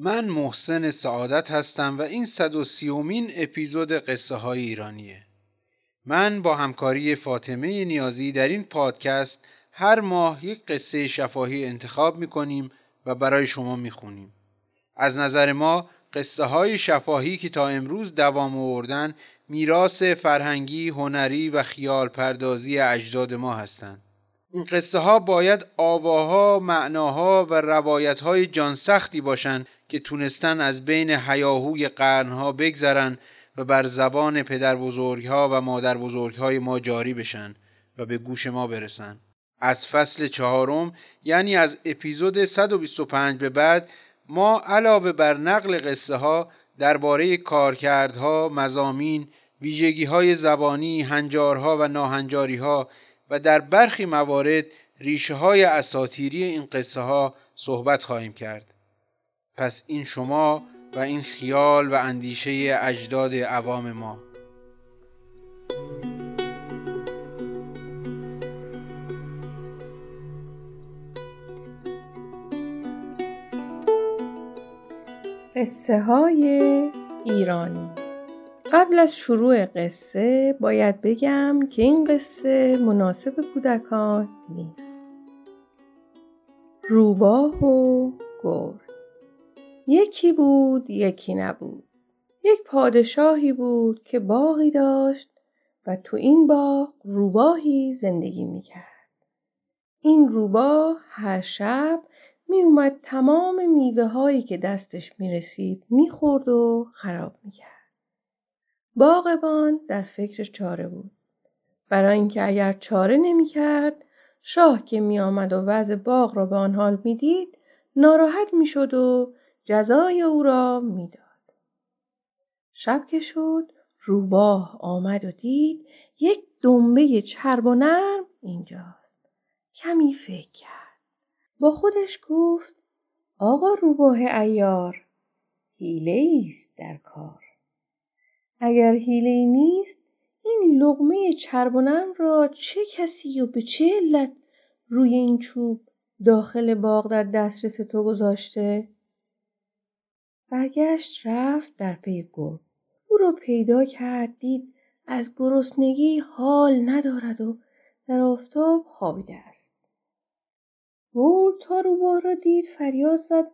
من محسن سعادت هستم و این 130 امین اپیزود قصه های ایرانیه. من با همکاری فاطمه نیازی در این پادکست هر ماه یک قصه شفاهی انتخاب می و برای شما می خونیم. از نظر ما قصه های شفاهی که تا امروز دوام آوردن میراث فرهنگی، هنری و خیال پردازی اجداد ما هستند. این قصه ها باید آواها، معناها و روایت های جانسختی باشند که تونستن از بین حیاهوی قرنها بگذرن و بر زبان پدر بزرگها و مادر بزرگهای ما جاری بشن و به گوش ما برسن. از فصل چهارم یعنی از اپیزود 125 به بعد ما علاوه بر نقل قصه ها درباره کارکردها، مزامین، ویژگی های زبانی، هنجارها و ناهنجاری ها و در برخی موارد ریشه های اساتیری این قصه ها صحبت خواهیم کرد. پس این شما و این خیال و اندیشه اجداد عوام ما. قصه های ایرانی. قبل از شروع قصه باید بگم که این قصه مناسب کودکان نیست. روباه و گرگ. یکی بود یکی نبود. یک پادشاهی بود که باغی داشت و تو این باغ روباهی زندگی می‌کرد. این روباه هر شب می اومد تمام میوه هایی که دستش می رسید می خورد و خراب می کرد. باغبان در فکر چاره بود. برای اینکه اگر چاره نمی کرد شاه که می آمد و وضع باغ را به آن حال می دید ناراحت می شد و جزای او را می داد. شب که شد روباه آمد و دید یک دنبه چرب و نرم اینجاست. کمی فکر کرد. با خودش گفت آقا روباه ایار حیله است در کار. اگر حیله نیست این لغمه چرب و نرم را چه کسی و به چه علت روی این چوب داخل باغ در دسترس تو گذاشته؟ برگشت رفت در پی گرگ او را پیدا کرد دید از گرسنگی حال ندارد و در آفتاب خوابیده است. گرگ تا روباه را دید فریاد زد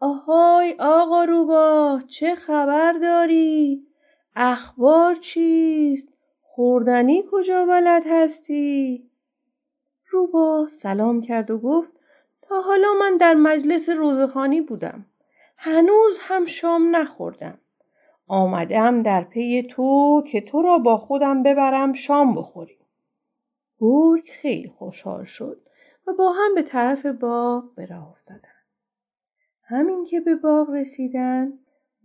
آهای آقا روباه چه خبر داری؟ اخبار چیست؟ خوردنی کجا بلد هستی؟ روباه سلام کرد و گفت تا حالا من در مجلس روزخانی بودم. هنوز هم شام نخوردم. آمدم در پی تو که تو را با خودم ببرم شام بخوریم. گرگ خیلی خوشحال شد و با هم به طرف باغ به راه افتادن. همین که به باغ رسیدن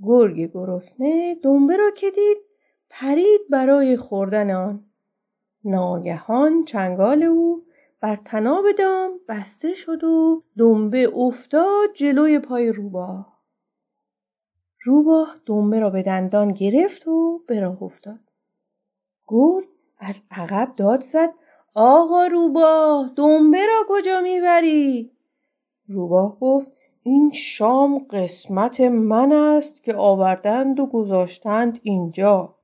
گرگ گرسنه دنبه را که دید پرید برای خوردن آن. ناگهان چنگال او بر تناب دام بسته شد و دنبه افتاد جلوی پای روباه. روباه دنبه را به دندان گرفت و به راه افتاد. گرگ از عقب داد زد آقا روباه دنبه را کجا می‌بری؟ روباه گفت این شام قسمت من است که آوردند و گذاشتند اینجا.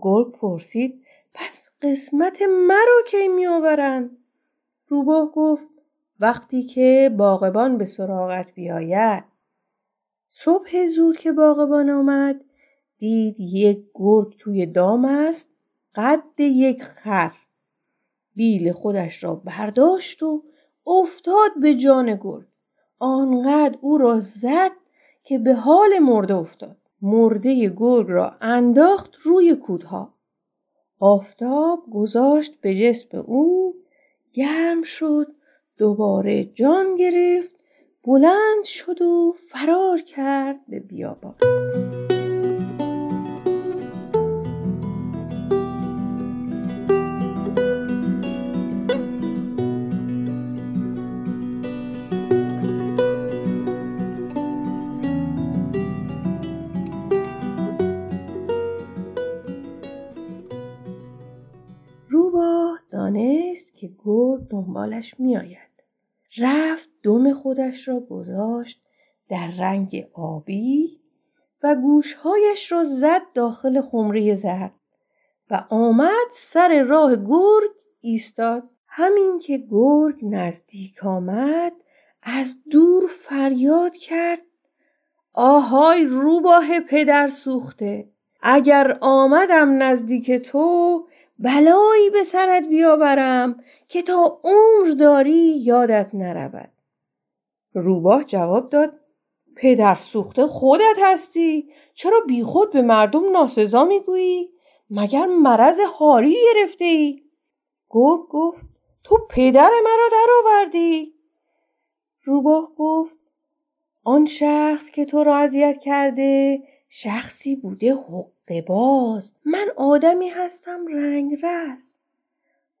گرگ پرسید پس قسمت مرا کی می آورند؟ روباه گفت وقتی که باغبان به سراغت بیاید صبح زود که باغبان آمد دید یک گرگ توی دام است قد یک خر. بیل خودش را برداشت و افتاد به جان گرگ. آنقدر او را زد که به حال مرده افتاد. مرده گرگ را انداخت روی کودها. آفتاب گذاشت به جسم او گرم شد دوباره جان گرفت بلند شد و فرار کرد به بیابان. روباه دانست که گرد دنبالش میآید. رفت دم خودش را گذاشت در رنگ آبی و گوشهایش را زد داخل خمره زرد و آمد سر راه گرگ ایستاد. همین که گرگ نزدیک آمد از دور فریاد کرد. آهای روباه پدر سوخته اگر آمدم نزدیک تو بلایی به سرت بیاورم که تا عمر داری یادت نرود. روباه جواب داد پدر سوخته خودت هستی چرا بیخود به مردم ناسزا می‌گویی؟ مگر مرض هاری گرفته ای؟ گرگ گفت تو پدر مرا درآوردی. روباه گفت آن شخص که تو را اذیت کرده شخصی بوده حقه باز من آدمی هستم رنگ رس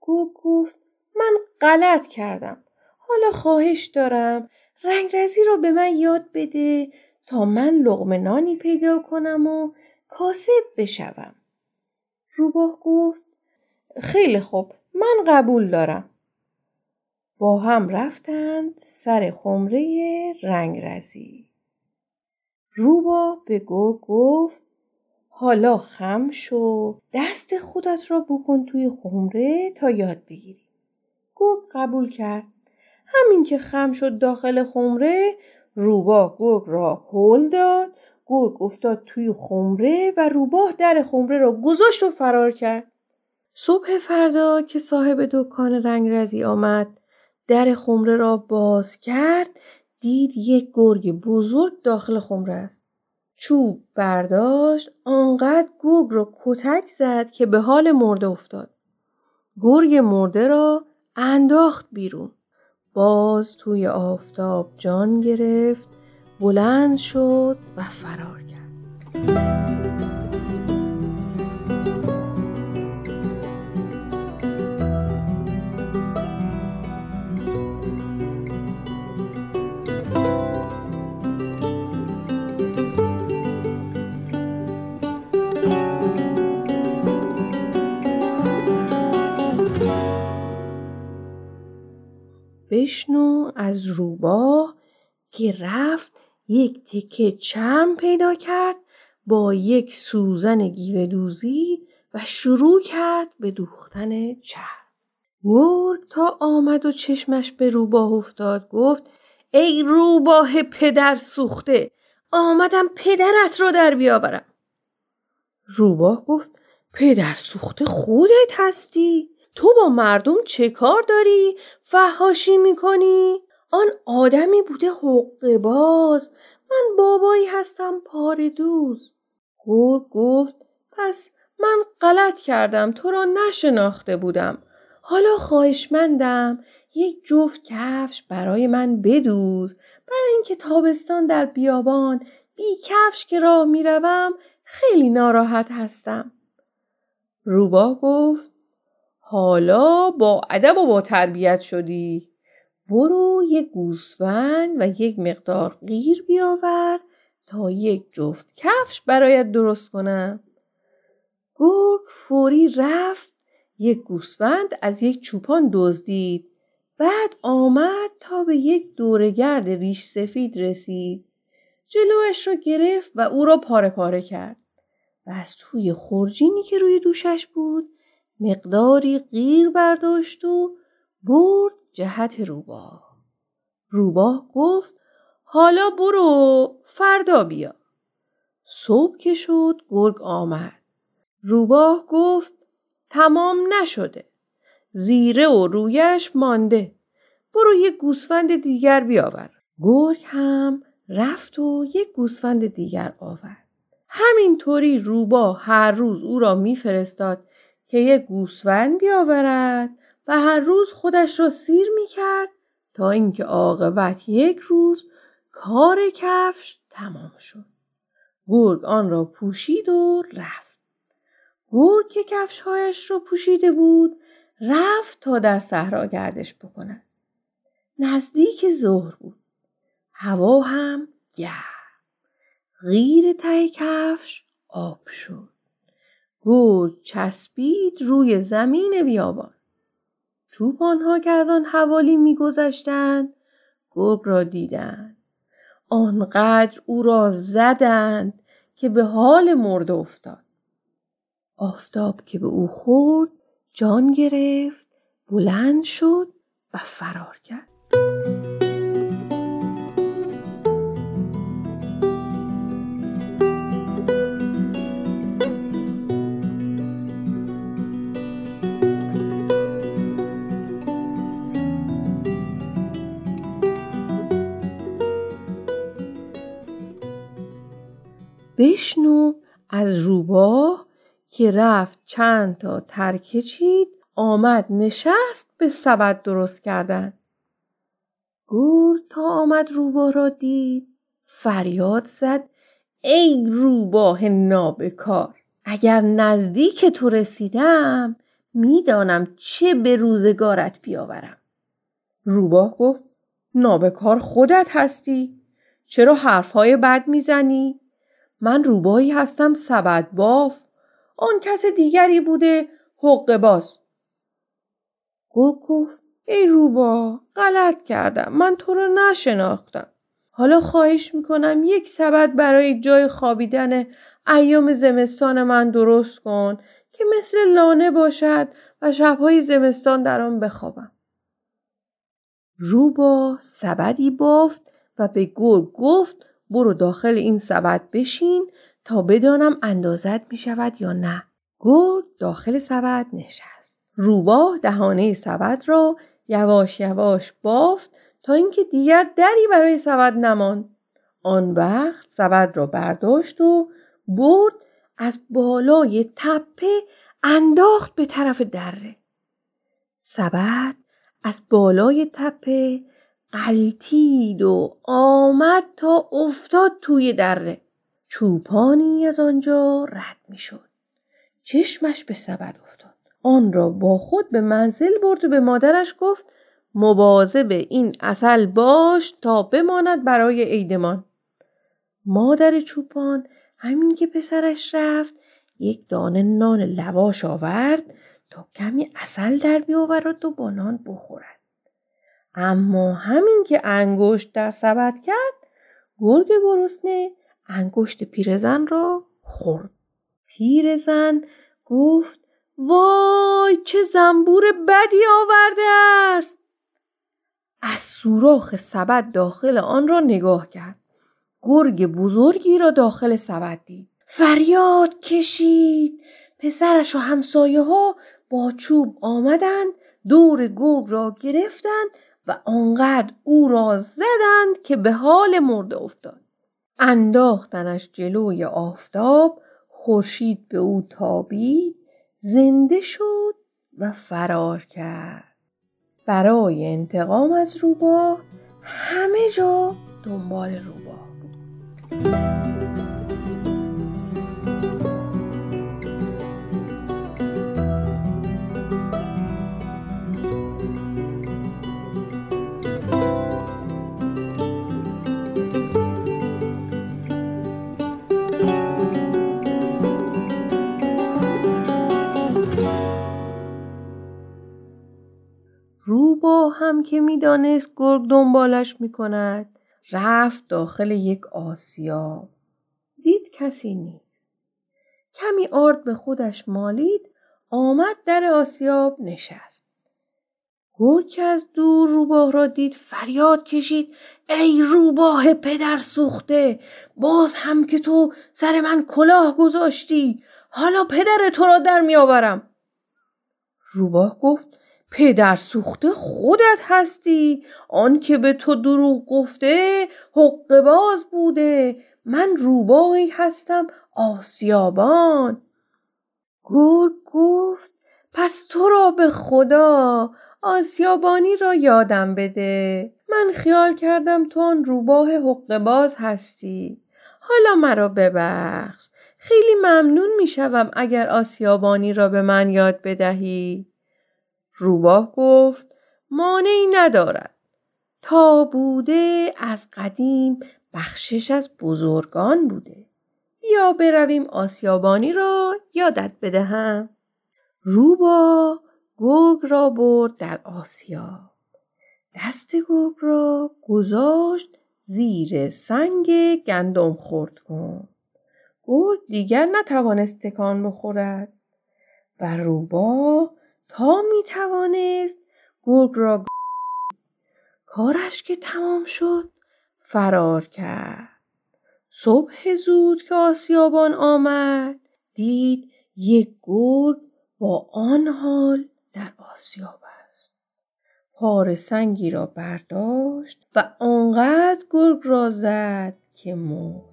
گرگ گفت من غلط کردم حالا خواهش دارم رنگ رزی را به من یاد بده تا من لغمنانی پیدا کنم و کاسب بشوم. روباه گفت خیلی خوب من قبول دارم. با هم رفتند سر خمره رنگرزی. روبا به گو گفت حالا خم شو دست خودت را بکن توی خمره تا یاد بگیری. گرگ قبول کرد. همین که خم شد داخل خمره روباه گرگ را هل داد گرگ افتاد توی خمره و روباه در خمره را گذاشت و فرار کرد. صبح فردا که صاحب دکان رنگرزی آمد در خمره را باز کرد دید یک گرگ بزرگ داخل خمره است. چوب برداشت آنقدر گرگ را کتک زد که به حال مرده افتاد. گرگ مرده را انداخت بیرون. باز توی آفتاب جان گرفت بلند شد و فرار کرد. که رفت یک تکه چرم پیدا کرد با یک سوزن گیوه دوزی و شروع کرد به دوختن چرم. گرگ تا آمد و چشمش به روباه افتاد گفت ای روباه پدر سوخته آمدم پدرت رو در بیاورم. روباه گفت پدر سوخته خودت هستی؟ تو با مردم چه کار داری؟ فهاشی می‌کنی؟ آن آدمی بوده حقه باز. من بابایی هستم پار دوز. گفت پس من غلط کردم تو را نشناخته بودم. حالا خواهشمندم یک جفت کفش برای من بدوز. برای اینکه تابستان در بیابان بی کفش که راه می‌روم خیلی ناراحت هستم. روباه گفت حالا با ادب و با تربیت شدی. برو یک گوسفند و یک مقدار غیر بیاور تا یک جفت کفش برایت درست کنم. گرگ فوری رفت یک گوسفند از یک چوپان دزدید. بعد آمد تا به یک دورگرد ریش سفید رسید. جلوش را گرفت و او را پاره پاره کرد. و از توی خورجینی که روی دوشش بود مقداری غیر برداشت و برد جهت روباه. روباه گفت حالا برو فردا بیا. صبح که شد گرگ آمد. روباه گفت تمام نشده. زیره و رویش مانده. برو یک گوسفند دیگر بیاور. گرگ هم رفت و یک گوسفند دیگر آورد. همینطوری روباه هر روز او را میفرستاد که یک گوسفند بیاورد و هر روز خودش را سیر می کرد تا اینکه عاقبت یک روز کار کفش تمام شد. گرگ آن را پوشید و رفت. گرگ که کفشهایش را پوشیده بود رفت تا در صحرا گردش بکند. نزدیک ظهر بود. هوا هم گرم. غیر ته کفش آب شد. گرگ چسبید روی زمین بیابان. چوپانها که از آن حوالی میگذشتند گرگ را دیدند آنقدر او را زدند که به حال مرده افتاد. آفتاب که به او خورد جان گرفت بلند شد و فرار کرد. بشنو از روباه که رفت چند تا ترکه چید آمد نشست به سبد درست کردن. گور تا آمد روباه را دید فریاد زد ای روباه نابکار اگر نزدیک تو رسیدم می‌دانم چه به روزگارت بیاورم. روباه گفت نابکار خودت هستی؟ چرا حرفهای بد می‌زنی؟ من روبایی هستم سبد باف. آن کس دیگری بوده حق باز. گرگ گفت ای روبا غلط کردم من تو رو نشناختم. حالا خواهش می‌کنم یک سبد برای جای خوابیدن ایام زمستان من درست کن که مثل لانه باشد و شبهای زمستان در آن بخوابم. روبا سبدی بافت و به گرگ گفت برو داخل این سبد بشین تا بدانم اندازت می شود یا نه. گرگ داخل سبد نشست. روباه دهانه سبد را یواش یواش بافت تا اینکه دیگر دری برای سبد نماند. آن وقت سبد را برداشت و برد از بالای تپه انداخت به طرف دره. سبد از بالای تپه قلتید و آمد تا افتاد توی دره. چوپانی از آنجا رد می شد. چشمش به سبد افتاد. آن را با خود به منزل برد و به مادرش گفت مواظب این اصل باش تا بماند برای عیدمان. مادر چوپان همین که پسرش رفت یک دانه نان لواش آورد تا کمی اصل در بیاورد و با نان بخورد. اما همین که انگشت در سبد کرد گرگ گرسنه انگشت پیرزن را خورد. پیرزن گفت وای چه زنبور بدی آورده است! از سوراخ سبد داخل آن را نگاه کرد. گرگ بزرگی را داخل سبد دید. فریاد کشید! پسرش و همسایه ها با چوب آمدند دور گرگ را گرفتند و آنقدر او را زدند که به حال مرده افتاد. انداختنش جلوی آفتاب خورشید به او تابید زنده شد و فرار کرد. برای انتقام از روباه همه جا دنبال روباه بود. روبا هم که می‌دانست گرگ دنبالش می‌کند. رفت داخل یک آسیا. دید کسی نیست. کمی آرد به خودش مالید آمد در آسیاب نشست. گرگ که از دور روباه را دید فریاد کشید ای روباه پدر سوخته باز هم که تو سر من کلاه گذاشتی حالا پدر تو را در میآورم. روباه گفت پدر سوخته خودت هستی؟ آن که به تو دروغ گفته حق باز بوده. من روباهی هستم آسیابان. گرگ گفت پس تو را به خدا آسیابانی را یادم بده. من خیال کردم تو آن روباه حق باز هستی. حالا مرا ببخش. خیلی ممنون می‌شوم اگر آسیابانی را به من یاد بدهی. روباه گفت مانعی ندارد. تا بوده از قدیم بخشش از بزرگان بوده. یا برویم آسیابانی را یادت بدهم. روبا گرگ را برد در آسیا دست گرگ را گذاشت زیر سنگ گندم خورد کن. گرگ دیگر نتوانست تکان بخورد. و روباه تا می توانست گرگ را کارش که تمام شد فرار کرد. صبح زود که آسیابان آمد دید یک گرگ با آن حال در آسیاب است. پار سنگی را برداشت و آنقدر گرگ را زد که مرد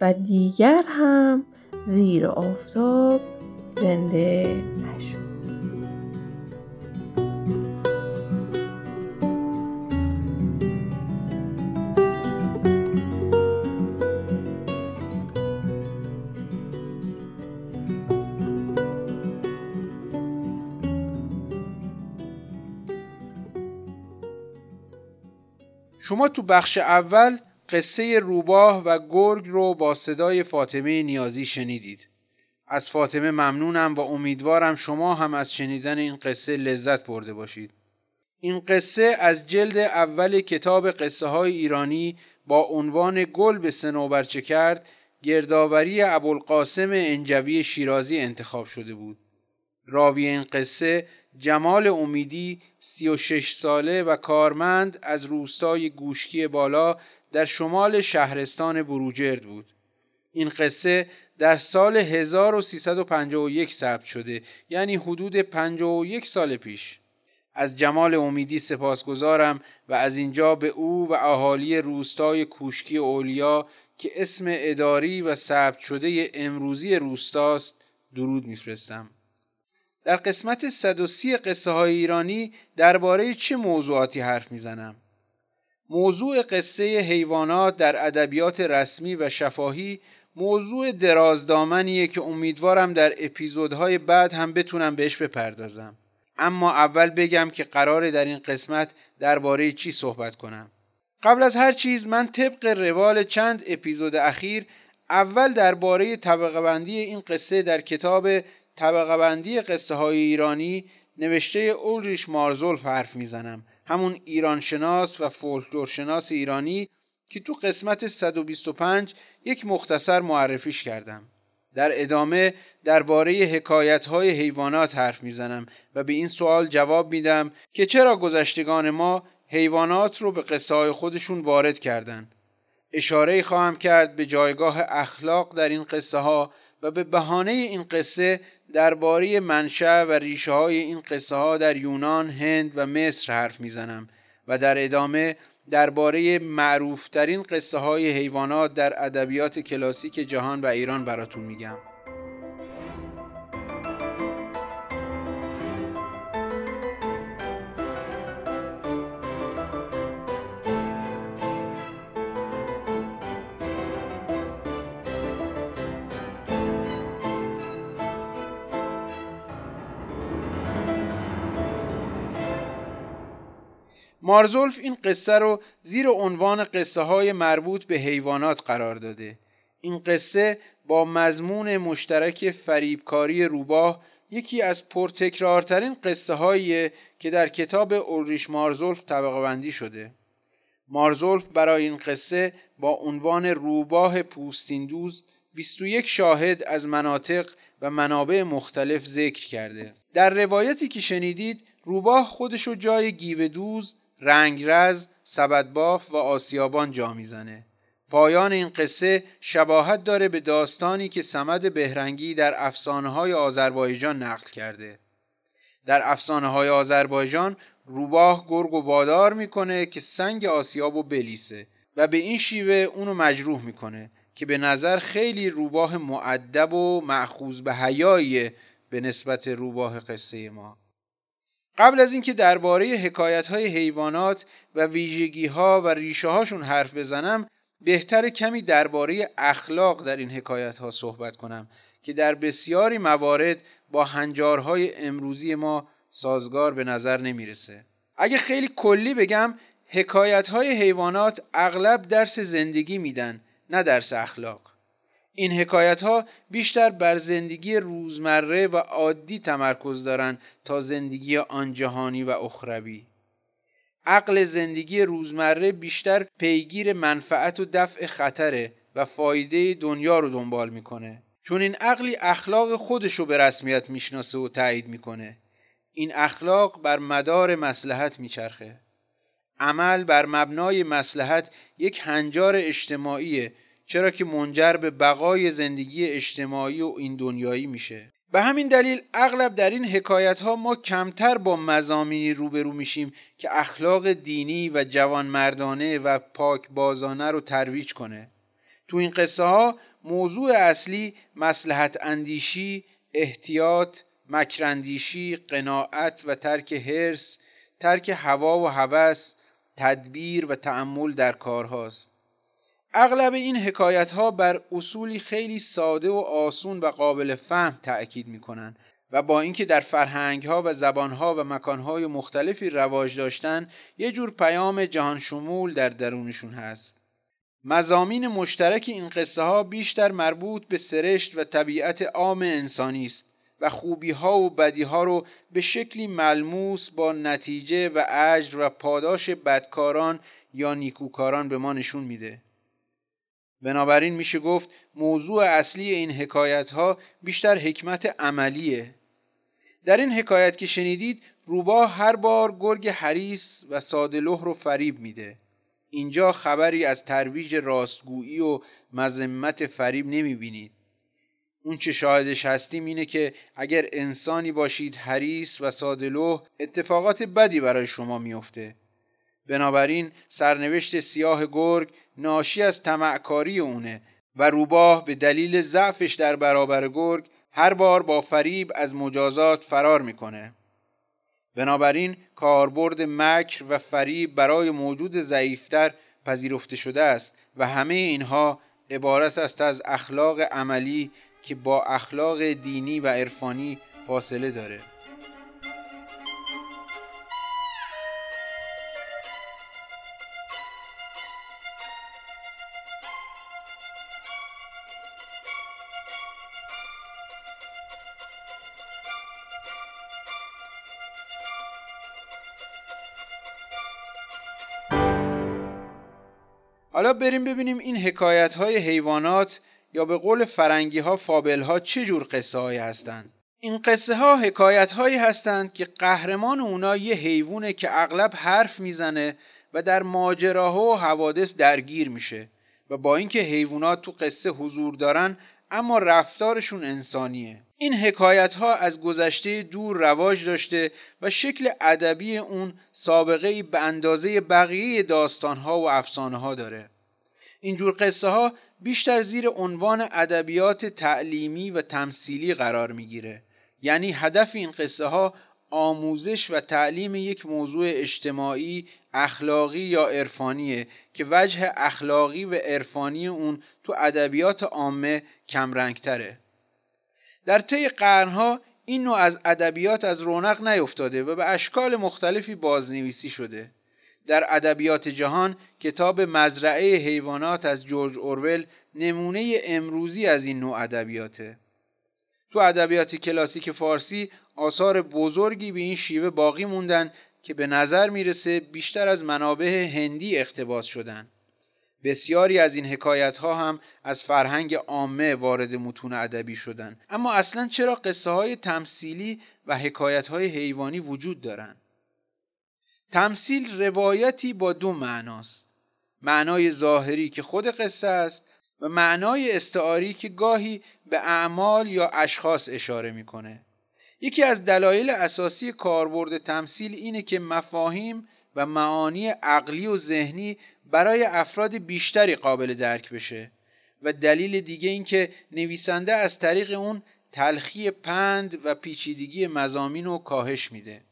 و دیگر هم زیر آفتاب زنده نشد. شما تو بخش اول قصه روباه و گرگ رو با صدای فاطمه نیازی شنیدید. از فاطمه ممنونم و امیدوارم شما هم از شنیدن این قصه لذت برده باشید. این قصه از جلد اول کتاب قصه های ایرانی با عنوان گل به سنوبرچه کرد گردآوری ابوالقاسم انجوی شیرازی انتخاب شده بود. راوی این قصه جمال امیدی 36 ساله و کارمند از روستای گوشکی بالا در شمال شهرستان بروجرد بود. این قصه در سال 1351 ثبت شده یعنی حدود 51 سال پیش. از جمال امیدی سپاسگزارم و از اینجا به او و اهالی روستای کوشکی اولیا که اسم اداری و ثبت شده امروزی روستاست درود میفرستم. در قسمت 130 قصه های ایرانی درباره چه موضوعاتی حرف می‌زنم؟ موضوع قصه حیوانات در ادبیات رسمی و شفاهی موضوع درازدامنیه که امیدوارم در اپیزودهای بعد هم بتونم بهش بپردازم. اما اول بگم که قراره در این قسمت درباره چی صحبت کنم. قبل از هر چیز من طبق روال چند اپیزود اخیر اول درباره طبقه بندی این قصه در کتاب طبقه بندی قصه های ایرانی نوشته اولریش مارزولف حرف می‌زنم همون ایرانشناس و فولکلورشناس ایرانی که تو قسمت 125 یک مختصر معرفیش کردم در ادامه درباره حکایت های حیوانات حرف می‌زنم و به این سوال جواب میدم که چرا گذشتگان ما حیوانات رو به قصه های خودشون وارد کردند. اشاره خواهم کرد به جایگاه اخلاق در این قصه ها و به بهانه این قصه درباره منشأ و ریشه های این قصه ها در یونان، هند و مصر حرف می‌زنم و در ادامه درباره معروفترین قصه های حیوانات در ادبیات کلاسیک جهان و ایران براتون میگم. مارزولف این قصه رو زیر عنوان قصه های مربوط به حیوانات قرار داده. این قصه با مضمون مشترک فریبکاری روباه یکی از پرتکرارترین قصه هایی که در کتاب اولریش مارزولف طبقه بندی شده. مارزولف برای این قصه با عنوان روباه پوستیندوز 21 شاهد از مناطق و منابع مختلف ذکر کرده. در روایتی که شنیدید روباه خودشو جای گیودوز رنگرز، سبدباف و آسیابان جا می‌زنه. پایان این قصه شباهت داره به داستانی که سمد بهرنگی در افسانه های آذربایجان نقل کرده. در افسانه های آذربایجان روباه گرگ و وادار می‌کنه که سنگ آسیاب و بلیسه و به این شیوه اونو مجروح می‌کنه که به نظر خیلی روباه معدب و معخوز به حیاییه به نسبت روباه قصه ما. قبل از اینکه درباره حکایت های حیوانات و ویژگی ها و ریشه هاشون حرف بزنم بهتر کمی درباره اخلاق در این حکایت ها صحبت کنم که در بسیاری موارد با هنجارهای امروزی ما سازگار به نظر نمی‌رسه. اگه خیلی کلی بگم حکایت های حیوانات اغلب درس زندگی میدن نه درس اخلاق. این حکایت ها بیشتر بر زندگی روزمره و عادی تمرکز دارند تا زندگی آن جهانی و اخروی. عقل زندگی روزمره بیشتر پیگیر منفعت و دفع خطره و فایده دنیا رو دنبال می‌کنه. چون این عقلی اخلاق خودش رو به رسمیت می‌شناسه و تایید می‌کنه. این اخلاق بر مدار مسلحت میچرخه. عمل بر مبنای مسلحت یک هنجار اجتماعیه چرا که منجر به بقای زندگی اجتماعی و این دنیایی میشه به همین دلیل اغلب در این حکایت ها ما کمتر با مزامینی روبرو میشیم که اخلاق دینی و جوانمردانه و پاک بازانه رو ترویج کنه تو این قصه ها موضوع اصلی مسلحت اندیشی، احتیاط، مکرندیشی، قناعت و ترک هرس، ترک هوا و هوس، تدبیر و تعمل در کارهاست. اغلب این حکایت ها بر اصولی خیلی ساده و آسون و قابل فهم تأکید می کنند و با اینکه در فرهنگ ها و زبان ها و مکان های مختلفی رواج داشتن یه جور پیام جهان شمول در درونشون هست. مزامین مشترک این قصه ها بیشتر مربوط به سرشت و طبیعت عام انسانی است و خوبی ها و بدی ها رو به شکلی ملموس با نتیجه و اجر و پاداش بدکاران یا نیکوکاران به ما نشون میده. بنابراین میشه گفت موضوع اصلی این حکایت ها بیشتر حکمت عملیه. در این حکایت که شنیدید روبا هر بار گرگ حریس و سادلوه رو فریب میده. اینجا خبری از ترویج راستگویی و مذمت فریب نمی‌بینید. اون چه شاهدش هستیم اینه که اگر انسانی باشید حریس و سادلوه اتفاقات بدی برای شما میفته. بنابراین سرنوشت سیاه گرگ ناشی از تمعکاری اونه و روباه به دلیل ضعفش در برابر گرگ هر بار با فریب از مجازات فرار می‌کنه. بنابراین کاربرد مکر و فریب برای موجود ضعیفتر پذیرفته شده است و همه اینها عبارت است از اخلاق عملی که با اخلاق دینی و عرفانی فاصله داره حالا بریم ببینیم این حکایت های حیوانات یا به قول فرنگی ها فابل ها چه جور قصه هایی هستند. این قصه ها حکایت هایی هستند که قهرمان اونا یه حیوانه که اغلب حرف می‌زنه و در ماجراها و حوادث درگیر میشه و با اینکه حیوانات تو قصه حضور دارن اما رفتارشون انسانیه. این حکایت ها از گذشته دور رواج داشته و شکل ادبی اون سابقه به اندازه بقیه داستان ها و افسانه ها داره. اینجور قصه ها بیشتر زیر عنوان ادبیات تعلیمی و تمثیلی قرار می‌گیره. یعنی هدف این قصه ها آموزش و تعلیم یک موضوع اجتماعی اخلاقی یا عرفانیه که وجه اخلاقی و عرفانی اون تو ادبیات عامه کمرنگتره. در طی قرنها این نوع از ادبیات از رونق نیفتاده و به اشکال مختلفی بازنویسی شده. در ادبیات جهان کتاب مزرعه حیوانات از جورج اورول نمونه امروزی از این نوع ادبیاته. تو ادبیات کلاسیک فارسی آثار بزرگی به این شیوه باقی موندن که به نظر می‌رسه بیشتر از منابع هندی اقتباس شدن. بسیاری از این حکایت ها هم از فرهنگ عامه وارد متون ادبی شدن. اما اصلا چرا قصه های تمثیلی و حکایت های حیوانی وجود دارند تمثیل روایتی با دو معناست. معنای ظاهری که خود قصه است و معنای استعاری که گاهی به اعمال یا اشخاص اشاره می‌کنه. یکی از دلایل اساسی کاربرد تمثیل اینه که مفاهیم و معانی عقلی و ذهنی برای افراد بیشتری قابل درک بشه و دلیل دیگه این که نویسنده از طریق اون تلخی پند و پیچیدگی مزامین رو کاهش میده.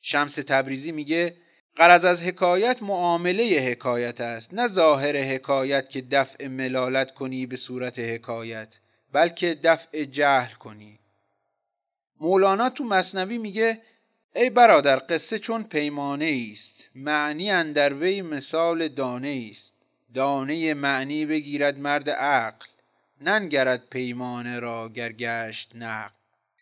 شمس تبریزی میگه قرض از حکایت معامله حکایت است نه ظاهر حکایت که دفع ملالت کنی به صورت حکایت بلکه دفع جهل کنی. مولانا تو مصنوی میگه ای برادر قصه چون پیمانه است معنی اندر وی مثال دانه است دانه معنی بگیرد مرد عقل ننگرد پیمانه را گرگشت نقل.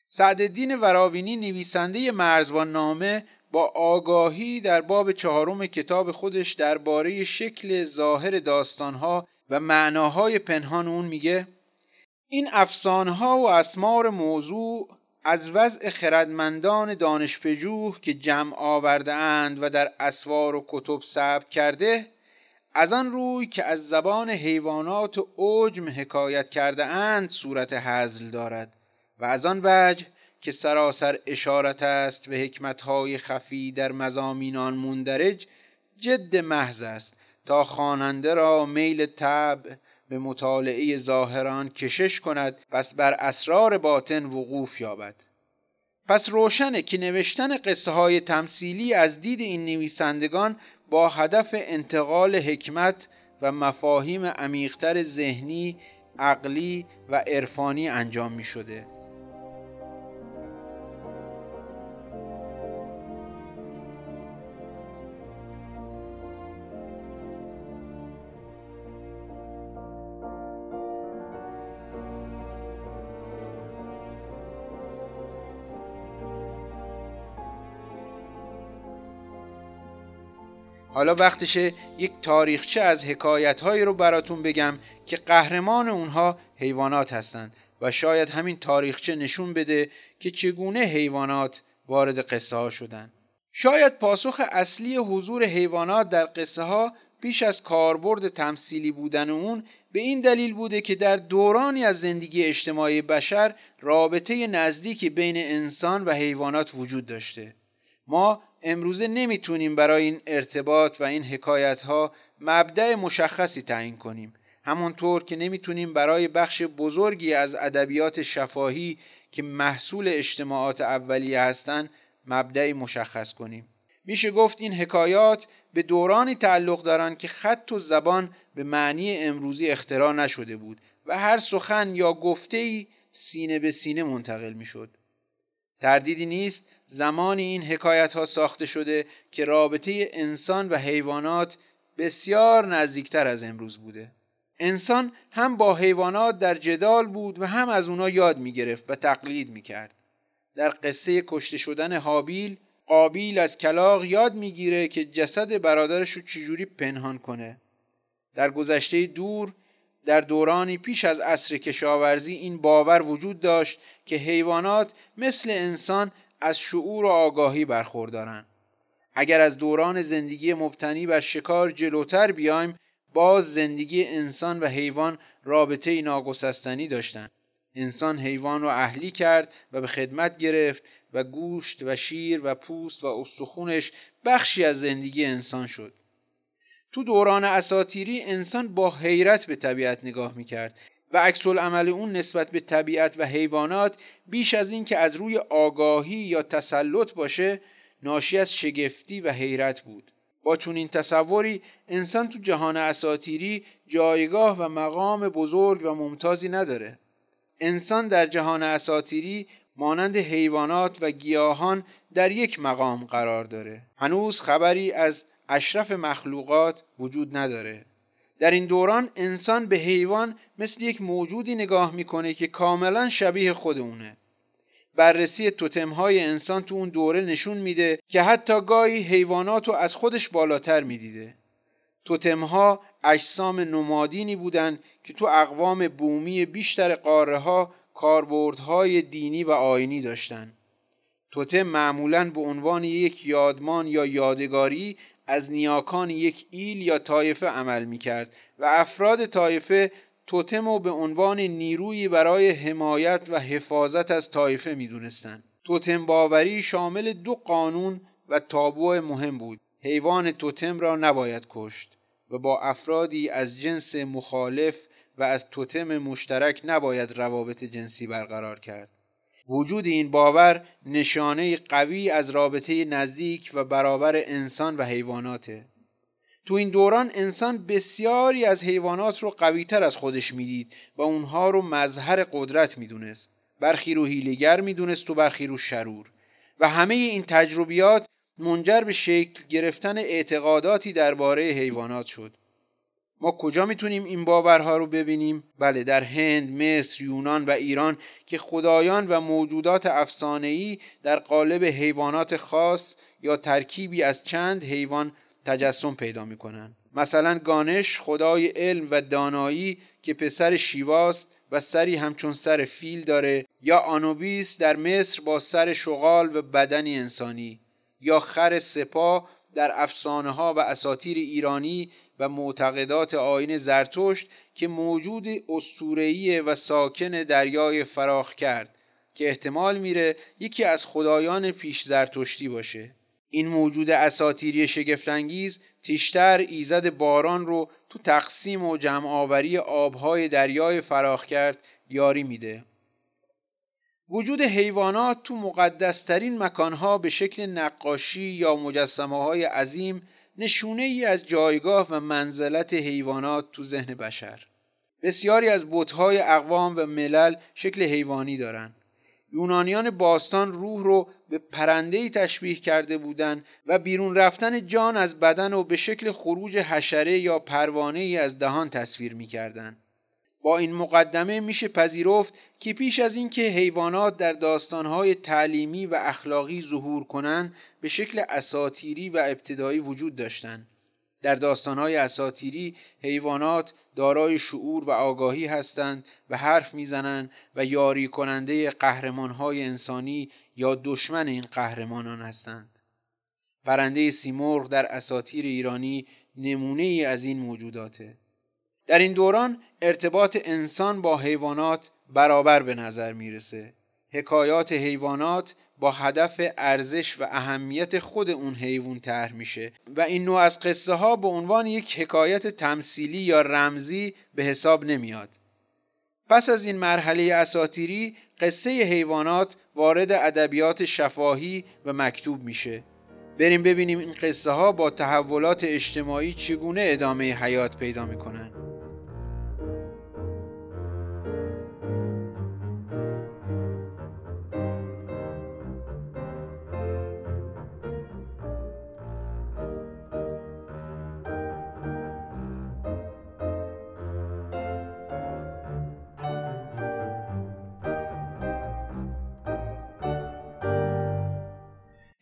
سعدالدین وراوینی نویسنده مرزبان نامه با آگاهی در باب چهارم کتاب خودش درباره شکل ظاهر داستانها و معناهای پنهان اون میگه این افسانها و اسمار موضوع از وضع خردمندان دانشپژوه که جمع آورده اند و در اسوار و کتب ثبت کرده از آن روی که از زبان حیوانات و عجم حکایت کرده اند صورت حزل دارد و از آن وجه که سراسر اشارت است و حکمتهای خفی در مزامینان مندرج جد محض است تا خواننده را میل طبع به مطالعه ظاهران کشش کند پس بر اسرار باطن وقوف یابد پس روشنه که نوشتن قصه های تمثیلی از دید این نویسندگان با هدف انتقال حکمت و مفاهیم عمیقتر ذهنی، عقلی و عرفانی انجام می شده. حالا وقتشه یک تاریخچه از حکایت هایی رو براتون بگم که قهرمان اونها حیوانات هستند و شاید همین تاریخچه نشون بده که چگونه حیوانات وارد قصه ها شدن. شاید پاسخ اصلی حضور حیوانات در قصه ها پیش از کاربرد تمثیلی بودن اون به این دلیل بوده که در دورانی از زندگی اجتماعی بشر رابطه نزدیکی بین انسان و حیوانات وجود داشته. ما امروزه نمی‌تونیم برای این ارتباط و این حکایت ها مبدع مشخصی تعیین کنیم. همونطور که نمی‌تونیم برای بخش بزرگی از ادبیات شفاهی که محصول اجتماعات اولیه هستند مبدعی مشخص کنیم. میشه گفت این حکایات به دورانی تعلق دارند که خط و زبان به معنی امروزی اختراع نشده بود و هر سخن یا گفته سینه به سینه منتقل می‌شد. تردیدی نیست زمانی این حکایت ها ساخته شده که رابطه انسان و حیوانات بسیار نزدیکتر از امروز بوده انسان هم با حیوانات در جدال بود و هم از اونا یاد می گرفت و تقلید می کرد. در قصه کشته شدن حابیل قابیل از کلاق یاد می‌گیره که جسد برادرش رو چجوری پنهان کنه در گذشته دور در دورانی پیش از عصر کشاورزی این باور وجود داشت که حیوانات مثل انسان از شعور و آگاهی برخوردارن. اگر از دوران زندگی مبتنی بر شکار جلوتر بیایم باز زندگی انسان و حیوان رابطه ناگسستنی داشتند انسان حیوان رو اهلی کرد و به خدمت گرفت و گوشت و شیر و پوست و استخونش بخشی از زندگی انسان شد. تو دوران اساتیری انسان با حیرت به طبیعت نگاه می‌کرد. و عکس عمل اون نسبت به طبیعت و حیوانات بیش از این که از روی آگاهی یا تسلط باشه ناشی از شگفتی و حیرت بود. با چون تصوری انسان تو جهان اساتیری جایگاه و مقام بزرگ و ممتازی نداره. انسان در جهان اساتیری مانند حیوانات و گیاهان در یک مقام قرار داره. هنوز خبری از اشرف مخلوقات وجود نداره. در این دوران انسان به حیوان مثل یک موجودی نگاه می‌کنه که کاملا شبیه خود اونه بررسی توتمهای انسان تو اون دوره نشون میده که حتی گاهی حیوانات رو از خودش بالاتر می‌دیده توتمها اجسام نمادینی بودند که تو اقوام بومی بیشتر قاره ها کاربردهای دینی و آینی داشتند. توتم معمولا به عنوان یک یادمان یا یادگاری از نیاکان یک ایل یا طایفه عمل می کرد و افراد طایفه توتم رو به عنوان نیرویی برای حمایت و حفاظت از طایفه می دونستن. توتم باوری شامل دو قانون و تابو مهم بود حیوان توتم را نباید کشت و با افرادی از جنس مخالف و از توتم مشترک نباید روابط جنسی برقرار کرد وجود این باور نشانه قوی از رابطه نزدیک و برابر انسان و حیواناته. تو این دوران انسان بسیاری از حیوانات رو قویتر از خودش می‌دید و اونها رو مظهر قدرت می‌دونست. برخی رو هیلگر می‌دونست و برخی رو شرور. و همه این تجربیات منجر به شکل گرفتن اعتقاداتی درباره حیوانات شد. ما کجا می‌تونیم این باورها رو ببینیم؟ بله در هند، مصر، یونان و ایران که خدایان و موجودات افسانه‌ای در قالب حیوانات خاص یا ترکیبی از چند حیوان تجسم پیدا می‌کنن. مثلا گانش خدای علم و دانایی که پسر شیواست و سری همچون سر فیل داره یا آنوبیس در مصر با سر شغال و بدنی انسانی یا خر سپاه در افسانه ها و اساتیر ایرانی و معتقدات آین زرتشت که موجود استورهی و ساکن دریای فراخ کرد که احتمال میره یکی از خدایان پیش زرتشتی باشه. این موجود اساتیری شگفتانگیز تیشتر ایزد باران رو تو تقسیم و جمع آوری آبهای دریای فراخ کرد یاری میده. وجود حیوانات تو مقدسترین مکانها به شکل نقاشی یا مجسمه های عظیم نشونه ای از جایگاه و منزلت حیوانات تو ذهن بشر بسیاری از بتهای اقوام و ملل شکل حیوانی دارند یونانیان باستان روح رو به پرنده تشبیه کرده بودند و بیرون رفتن جان از بدن و به شکل خروج حشره یا پروانه ای از دهان تصویر می کردن. با این مقدمه میشه پذیرفت که پیش از اینکه حیوانات در داستانهای تعلیمی و اخلاقی ظهور کنند به شکل اساتیری و ابتدایی وجود داشتند. در داستانهای اساتیری حیوانات دارای شعور و آگاهی هستند و حرف می‌زنند و یاری کننده قهرمانهای انسانی یا دشمن این قهرمانان هستند. پرنده سیمرغ در اساتیر ایرانی نمونه ای از این موجوداته. در این دوران ارتباط انسان با حیوانات برابر به نظر می‌رسه. حکایات حیوانات با هدف ارزش و اهمیت خود اون حیوان طرح میشه و این نوع از قصه ها به عنوان یک حکایت تمثیلی یا رمزی به حساب نمیاد. پس از این مرحله اساتیری قصه حیوانات وارد ادبیات شفاهی و مکتوب میشه. بریم ببینیم این قصه ها با تحولات اجتماعی چگونه ادامه حیات پیدا می‌کنن.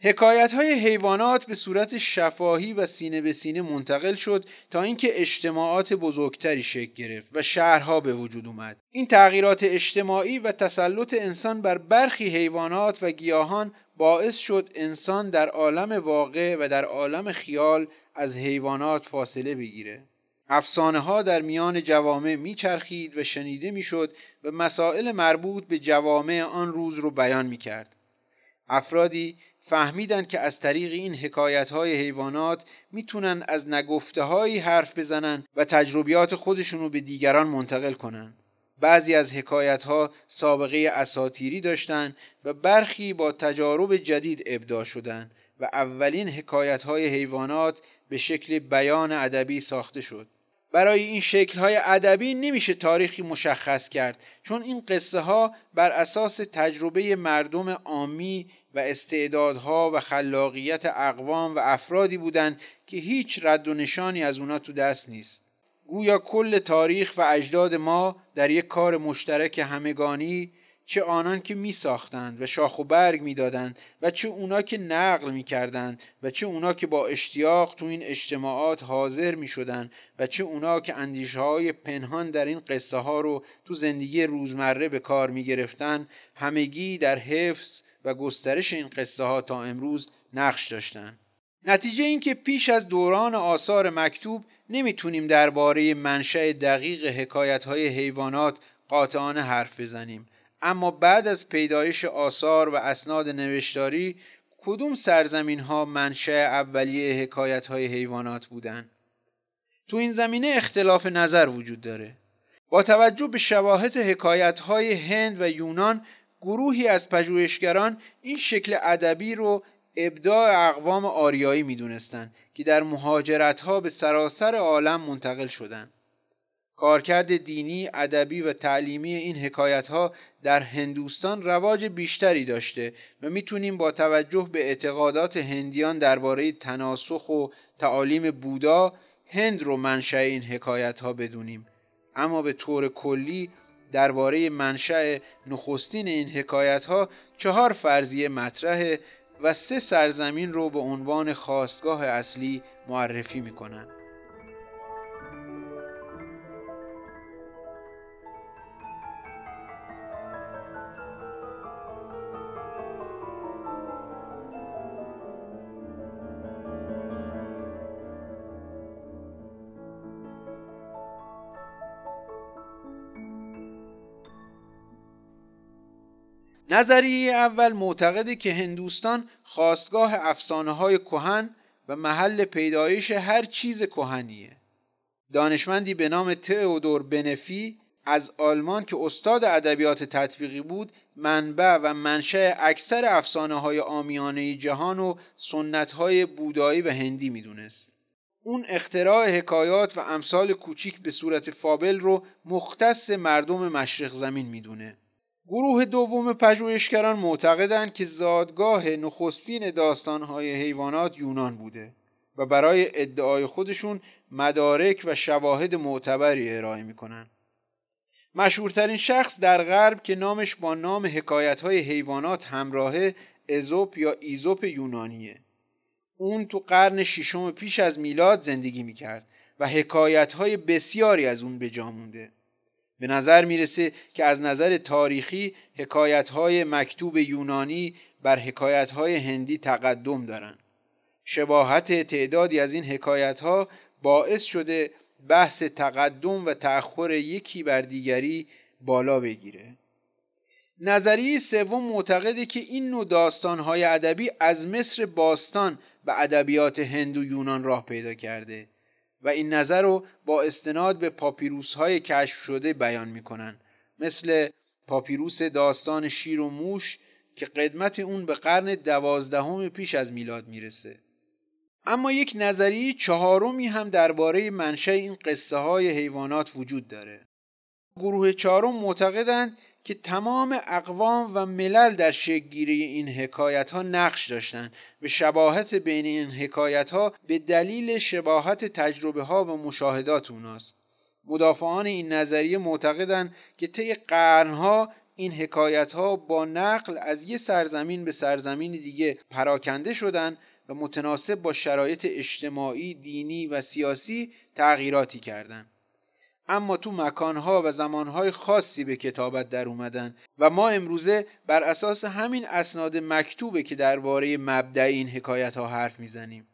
حکایت های حیوانات به صورت شفاهی و سینه به سینه منتقل شد تا اینکه اجتماعات بزرگتری شکل گرفت و شهرها به وجود اومد. این تغییرات اجتماعی و تسلط انسان بر برخی حیوانات و گیاهان باعث شد انسان در عالم واقع و در عالم خیال از حیوانات فاصله بگیره. افسانه ها در میان جوامع میچرخید و شنیده می‌شد و مسائل مربوط به جوامع آن روز رو بیان می‌کرد. افرادی فهمیدن که از طریق این حکایت های حیوانات می‌تونن از نگفته هایی حرف بزنن و تجربیات خودشون رو به دیگران منتقل کنن. بعضی از حکایت ها سابقه اساتیری داشتن و برخی با تجارب جدید ابداع شدن و اولین حکایت های حیوانات به شکل بیان ادبی ساخته شد. برای این شکل های ادبی نمیشه تاریخی مشخص کرد چون این قصه ها بر اساس تجربه مردم عامی و استعدادها و خلاقیت اقوام و افرادی بودند که هیچ رد و نشانی از اونا تو دست نیست. گویا کل تاریخ و اجداد ما در یک کار مشترک همگانی چه آنان که می ساختند و شاخ و برگ می دادند و چه اونا که نقل می کردند و چه اونا که با اشتیاق تو این اجتماعات حاضر می شدند و چه اونا که اندیشه های پنهان در این قصه ها رو تو زندگی روزمره به کار می گرفتن همگی در حفظ و گسترش این قصه ها تا امروز نقش داشتند. نتیجه اینکه پیش از دوران آثار مکتوب نمی‌تونیم درباره منشأ دقیق حکایت های حیوانات قاطعانه حرف بزنیم. اما بعد از پیدایش آثار و اسناد نوشتاری کدوم سرزمین ها منشأ اولیه حکایت های حیوانات بودند تو این زمینه اختلاف نظر وجود داره. با توجه به شواهد حکایت های هند و یونان گروهی از پژوهشگران این شکل ادبی رو ابداع اقوام آریایی می‌دونستند که در مهاجرت ها به سراسر عالم منتقل شدند. کارکرد دینی، ادبی و تعلیمی این حکایت ها در هندوستان رواج بیشتری داشته و می‌تونیم با توجه به اعتقادات هندیان درباره تناسخ و تعالیم بودا هند رو منشأ این حکایت ها بدونیم اما به طور کلی درباره منشأ نخستین این حکایت ها چهار فرضیه مطرحه و سه سرزمین رو به عنوان خواستگاه اصلی معرفی می‌کنن نظریه اول معتقده که هندوستان خواستگاه افسانه های کهن و محل پیدایش هر چیز کهنیه. دانشمندی به نام تئودور بنفی از آلمان که استاد ادبیات تطبیقی بود منبع و منشأ اکثر افسانه های آمیانه جهان و سنت های بودایی و هندی می‌دونست. اون اختراع حکایات و امثال کوچیک به صورت فابل رو مختص مردم مشرق زمین می‌دونه. گروه دوم پژوهشگران معتقدند که زادگاه نخستین داستانهای حیوانات یونان بوده و برای ادعای خودشون مدارک و شواهد معتبری ارائه می‌کنن. مشهورترین شخص در غرب که نامش با نام حکایت های حیوانات همراهه ازوپ یا ایزوپ یونانیه. اون تو قرن ششم پیش از میلاد زندگی می‌کرد و حکایت های بسیاری از اون به جا مونده. به نظر می‌رسه که از نظر تاریخی حکایت های مکتوب یونانی بر حکایت های هندی تقدم دارن. شباهت تعدادی از این حکایت ها باعث شده بحث تقدم و تأخر یکی بر دیگری بالا بگیره. نظریه سوم معتقده که این نوع داستانهای ادبی از مصر باستان به ادبیات هند و یونان راه پیدا کرده و این نظر رو با استناد به پاپیروس های کشف شده بیان می‌کنن. مثل پاپیروس داستان شیر و موش که قدمت اون به قرن دوازدهم پیش از میلاد می‌رسه. اما یک نظریه چهارمی هم درباره منشأ این قصه های حیوانات وجود داره. گروه چهارم معتقدند که تمام اقوام و ملل در شکلگیری این حکایت ها نقش داشتند و شباهت بین این حکایت ها به دلیل شباهت تجربه ها و مشاهدات اوناست مدافعان این نظریه معتقدند که طی قرنها این حکایت ها با نقل از یه سرزمین به سرزمین دیگه پراکنده شدند و متناسب با شرایط اجتماعی، دینی و سیاسی تغییراتی کردند. اما تو مکانها و زمانهای خاصی به کتابت در اومدن و ما امروزه بر اساس همین اسناد مکتوبه که درباره مبدع این حکایت ها حرف می‌زنیم.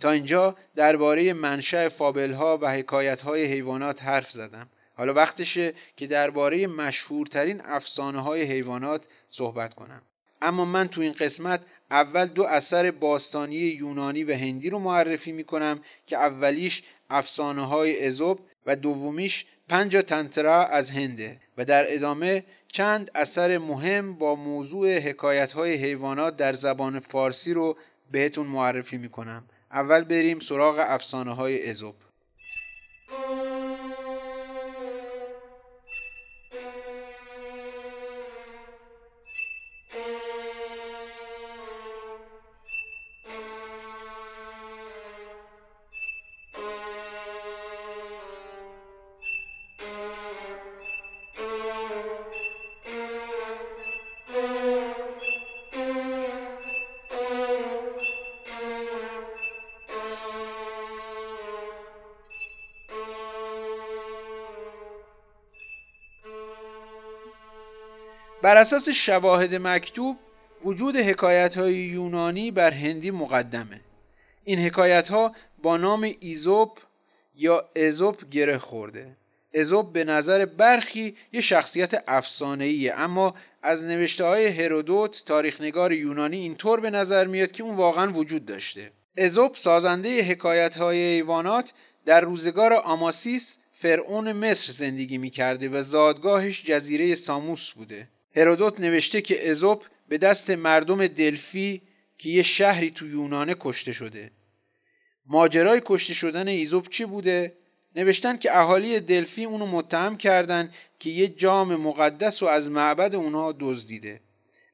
تا اینجا درباره منشأ فابل ها و حکایت های حیوانات حرف زدم. حالا وقتشه که درباره مشهورترین افسانه های حیوانات صحبت کنم. اما من تو این قسمت اول دو اثر باستانی یونانی و هندی رو معرفی می‌کنم که اولیش افسانه های ازوب و دومیش پنج تنترا از هنده و در ادامه چند اثر مهم با موضوع حکایت های حیوانات در زبان فارسی رو بهتون معرفی می‌کنم. اول بریم سراغ افسانه های ازوب بر اساس شواهد مکتوب وجود حکایت های یونانی بر هندی مقدمه. این حکایت ها با نام ایزوپ یا ازوپ گره خورده. ازوپ به نظر برخی یه شخصیت افسانه‌ایه اما از نوشته های هرودوت تاریخنگار یونانی اینطور به نظر میاد که اون واقعا وجود داشته. ازوپ سازنده حکایت های ایوانات در روزگار آماسیس فرعون مصر زندگی می‌کرده و زادگاهش جزیره ساموس بوده. هرودوت نوشته که ازوپ به دست مردم دلفی که یه شهری تو یونانه کشته شده ماجرای کشته شدن ایزوپ چی بوده؟ نوشتن که اهالی دلفی اونو متهم کردن که یه جام مقدس رو از معبد اونها دزدیده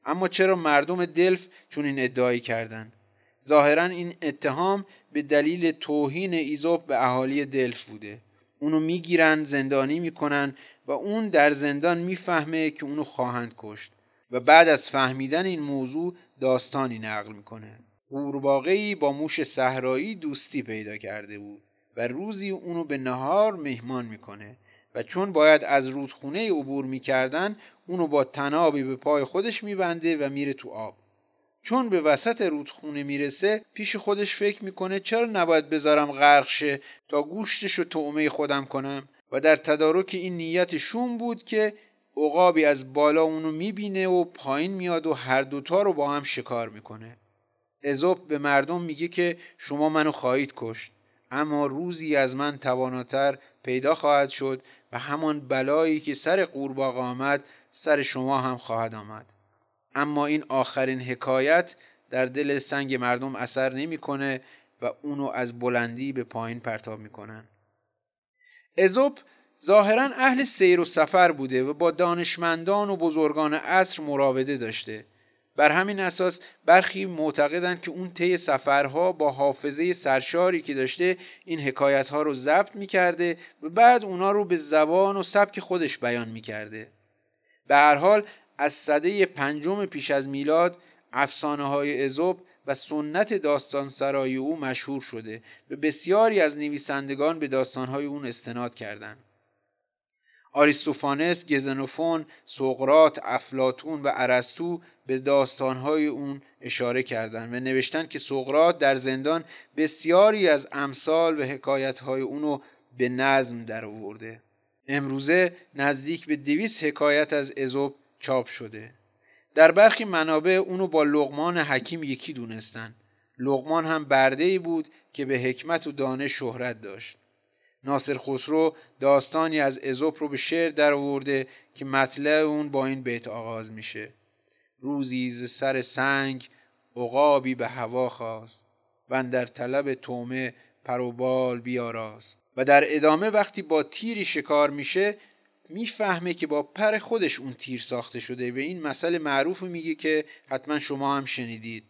اما چرا مردم دلف چنین ادعایی کردن؟ ظاهرا این اتهام به دلیل توهین ایزوپ به اهالی دلف بوده اونو می‌گیرن زندانی می‌کنن و اون در زندان می‌فهمه که اونو خواهند کشت و بعد از فهمیدن این موضوع داستانی نقل می‌کنه. قورباغه‌ای با موش صحرایی دوستی پیدا کرده بود و روزی اونو به نهار مهمان می‌کنه و چون باید از رودخونه عبور می‌کردن اونو با تنابی به پای خودش میبنده و میره تو آب. چون به وسط رودخونه می‌رسه پیش خودش فکر می‌کنه چرا نباید بذارم غرق شه تا گوشتش رو تومه خودم کنم؟ و در تدارک این نیت شوم بود که عقابی از بالا اونو می‌بینه و پایین میاد و هر دوتا رو با هم شکار می‌کنه. ازوب به مردم میگه که شما منو خواهید کشت اما روزی از من تواناتر پیدا خواهد شد و همان بلایی که سر قورباغه آمد سر شما هم خواهد آمد. اما این آخرین حکایت در دل سنگ مردم اثر نمی‌کنه و اونو از بلندی به پایین پرتاب می‌کنن. ازوب ظاهرا اهل سیر و سفر بوده و با دانشمندان و بزرگان عصر مراوده داشته. بر همین اساس برخی معتقدند که اون طی سفرها با حافظه سرشاری که داشته این حکایت ها رو ضبط می‌کرده و بعد اونا رو به زبان و سبک خودش بیان می‌کرده. به هر حال از صده پنجم پیش از میلاد افسانه های ازوب و سنت داستان سرای او مشهور شده و بسیاری از نویسندگان به داستانهای اون استناد کردند. آریستوفانس، گزنوفون، سقرات، افلاتون و ارسطو به داستانهای اون اشاره کردند و نوشتن که سقرات در زندان بسیاری از امثال و حکایتهای اونو به نظم در آورده. امروزه نزدیک به دویست حکایت از ازوب چاپ شده در برخی منابع اونو با لغمان حکیم یکی دونستن. لغمان هم برده ای بود که به حکمت و دانش شهرت داشت. ناصر خسرو داستانی از ازوپ رو به شعر در آورده که مطلع اون با این بیت آغاز میشه. روزی ز سر سنگ عقابی به هوا خواست و در طلب تومه پروبال بیاراست. و در ادامه وقتی با تیری شکار میشه می‌فهمه که با پر خودش اون تیر ساخته شده و این مسئله معروف میگه که حتما شما هم شنیدید.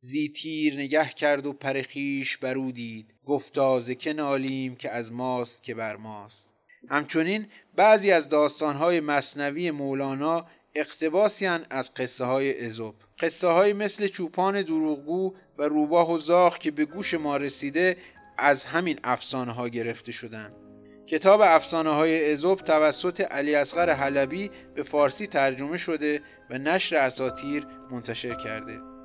زی تیر نگه کرد و پر خیش برو دید گفتا ز نالیم که از ماست که بر ماست. همچنین بعضی از داستانهای مصنوی مولانا اقتباسی از قصه های ازوب قصه های مثل چوپان دروغگو و روباه و زاخ که به گوش ما رسیده از همین افسانه ها گرفته شدند. کتاب افسانه های ازوب توسط علی اصغر حلبی به فارسی ترجمه شده و نشر اساتیر منتشر کرده.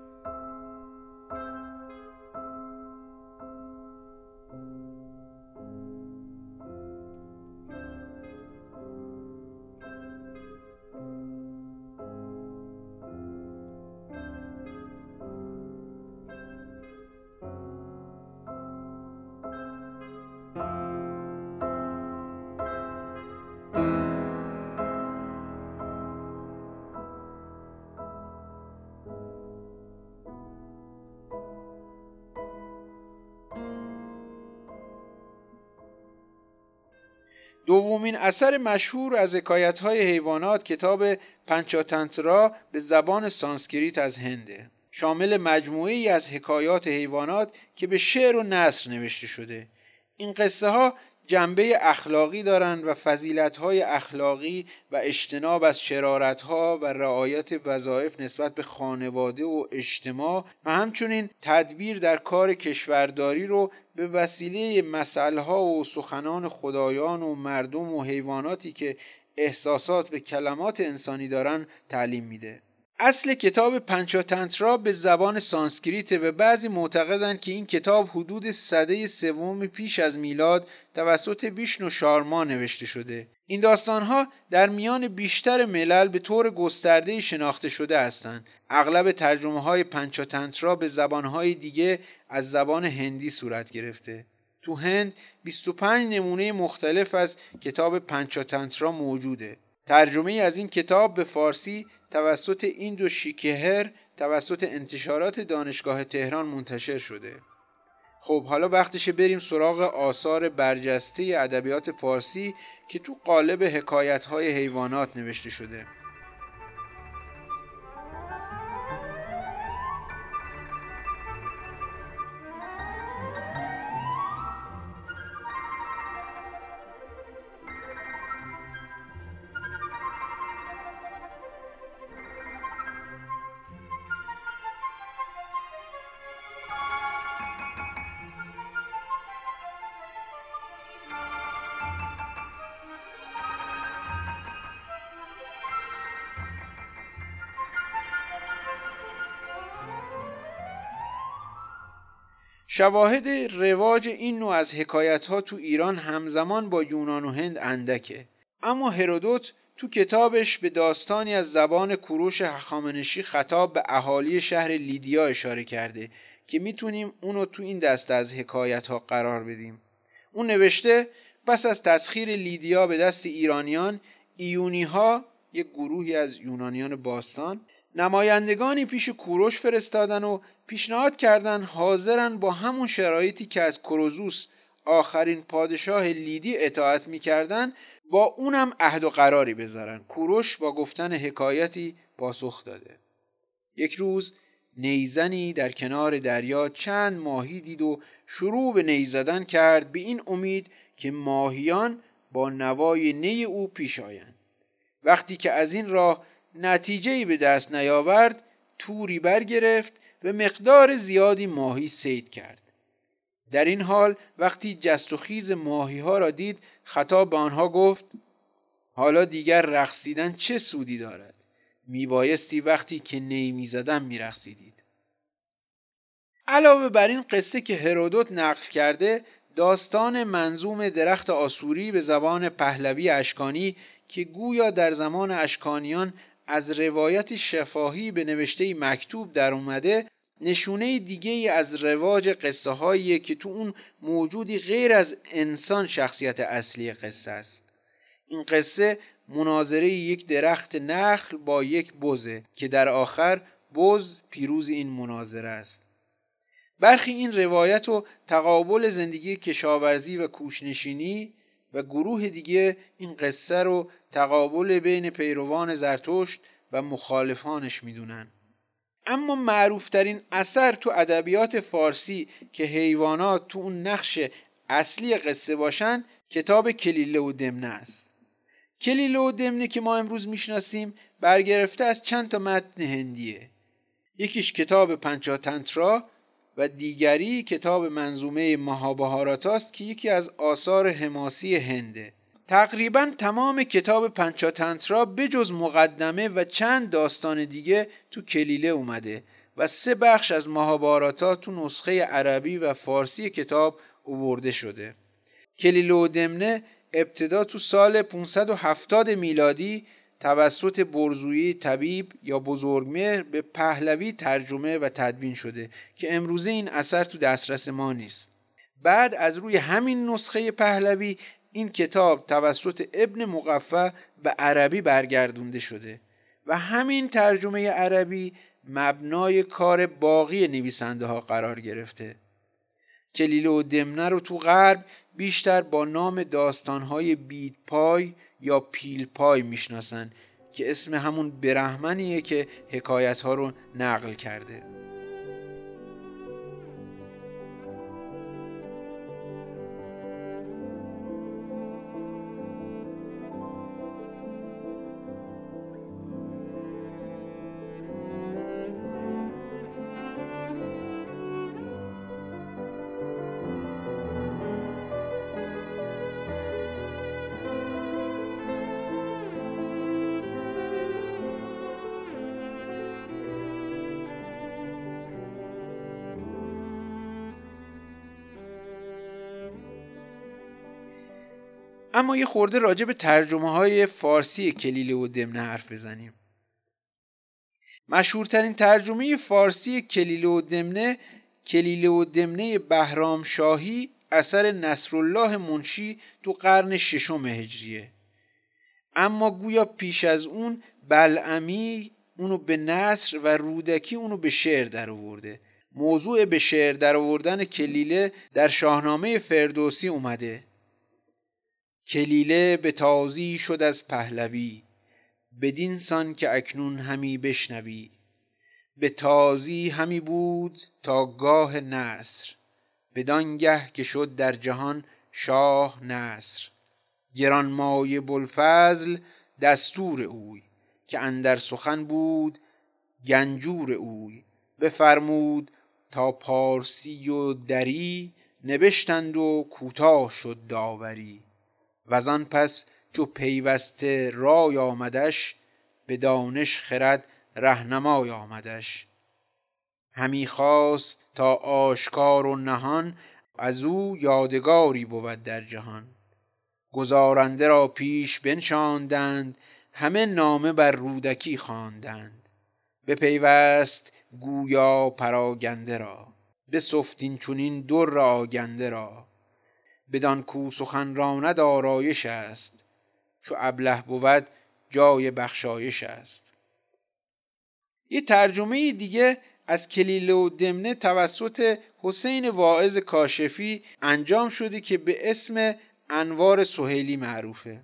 دومین اثر مشهور از حکایت های حیوانات کتاب پنچاتنترا به زبان سانسکریت از هنده. شامل مجموعه ای از حکایات حیوانات که به شعر و نثر نوشته شده. این قصه ها جنبه اخلاقی دارند و فضیلت های اخلاقی و اجتناب از شرارت ها و رعایت وظایف نسبت به خانواده و اجتماع و همچنین تدبیر در کار کشورداری رو به وسیله مثل ها و سخنان خدایان و مردم و حیواناتی که احساسات به کلمات انسانی دارن تعلیم میده. اصل کتاب پنچاتنترا به زبان سانسکریت و بعضی معتقدند که این کتاب حدود سده سوم پیش از میلاد توسط ویشنو شارما نوشته شده. این داستانها در میان بیشتر ملل به طور گسترده شناخته شده هستند. اغلب ترجمه های پنچاتنترا به زبانهای دیگه از زبان هندی صورت گرفته. تو هند 25 نمونه مختلف از کتاب پنچاتنترا موجوده. ترجمه از این کتاب به فارسی توسط این دو شیکهر توسط انتشارات دانشگاه تهران منتشر شده. خب حالا وقتشه بریم سراغ آثار برجسته ادبیات فارسی که تو قالب حکایت های حیوانات نوشته شده. شواهد رواج این نوع از حکایت ها تو ایران همزمان با یونان و هند اندکه. اما هرودوت تو کتابش به داستانی از زبان کوروش هخامنشی خطاب به اهالی شهر لیدیا اشاره کرده که می‌تونیم اونو تو این دسته از حکایت ها قرار بدیم. اون نوشته پس از تسخیر لیدیا به دست ایرانیان ایونی ها یک گروهی از یونانیان باستان نمایندگانی پیش کوروش فرستادن و پیشنهاد کردن حاضرن با همون شرایطی که از کروزوس آخرین پادشاه لیدی اطاعت می‌کردن با اونم عهد و قراری بذارن. کوروش با گفتن حکایتی پاسخ داده. یک روز نیزنی در کنار دریا چند ماهی دید و شروع به نیزدن کرد به این امید که ماهیان با نوای نی او پیش آیند. وقتی که از این راه نتیجه به دست نیاورد توری برگرفت و مقدار زیادی ماهی سید کرد. در این حال وقتی جست و خیز ماهی ها را دید خطاب به آنها گفت حالا دیگر رقصیدن چه سودی دارد؟ میبایستی وقتی که نی می‌زدم میرقصیدید. علاوه بر این قصه که هرودوت نقل کرده داستان منظوم درخت آسوری به زبان پهلوی اشکانی که گویا در زمان اشکانیان از روایت شفاهی به نوشته مکتوب در اومده نشونه دیگه از رواج قصه هایی که تو اون موجودی غیر از انسان شخصیت اصلی قصه است. این قصه مناظره یک درخت نخل با یک بزه که در آخر بز پیروز این مناظره است. برخی این روایت و تقابل زندگی کشاورزی و کوشنشینی و گروه دیگه این قصه رو تقابل بین پیروان زرتشت و مخالفانش می‌دونن. اما معروفترین اثر تو ادبیات فارسی که حیوانات تو اون نقش اصلی قصه باشن کتاب کلیله و دمنه است. کلیله و دمنه که ما امروز می‌شناسیم برگرفته از چند تا متن هندیه. یکیش کتاب پنچاتنترا و دیگری کتاب منظومه مهابهارات است که یکی از آثار حماسی هنده. تقریبا تمام کتاب پنچاتنترا بجز مقدمه و چند داستان دیگه تو کلیله اومده و سه بخش از مهاباراتا تو نسخه عربی و فارسی کتاب اوورده شده. کلیله و دمنه ابتدا تو سال 570 میلادی توسط برزویی طبیب یا بزرگمهر به پهلوی ترجمه و تدوین شده که امروزه این اثر تو دسترس ما نیست. بعد از روی همین نسخه پهلوی این کتاب توسط ابن مقفع به عربی برگردونده شده و همین ترجمه عربی مبنای کار باقی نویسنده ها قرار گرفته. کلیله و دمنه رو تو غرب بیشتر با نام داستانهای بیدپای یا پیلپای می‌شناسن که اسم همون برهمنیه که حکایت ها رو نقل کرده. اما یه خورده راجع به ترجمه های فارسی کلیله و دمنه حرف بزنیم. مشهورترین ترجمه فارسی کلیله و دمنه کلیله و دمنه بهرام شاهی اثر نصرالله منشی تو قرن ششم هجریه. اما گویا پیش از اون بلعمی اونو به نصر و رودکی اونو به شعر در آورده. موضوع به شعر در آوردن کلیله در شاهنامه فردوسی اومده. کلیله به تازی شد از پهلوی بدین سان که اکنون همی بشنوی. به تازی همی بود تا گاه نصر بدانگه که شد در جهان شاه نصر. گرانمایه بلفضل دستور اوی که اندر سخن بود گنجور اوی. بفرمود تا پارسی و دری نبشتند و کوتاه شد داوری. و آن پس چو پیوسته رای آمدش به دانش خرد رهنمای آمدش. همی خواست تا آشکار و نهان از او یادگاری بود در جهان. گزارنده را پیش بنشاندند همه نامه بر رودکی خواندند. پیوست گویا پراگنده را سفتین چونین در آگنده را. بدان کو سخن راند آرایش است. چو ابله بود جای بخشایش است. یه ترجمه دیگه از کلیله و دمنه توسط حسین واعظ کاشفی انجام شده که به اسم انوار سهیلی معروفه.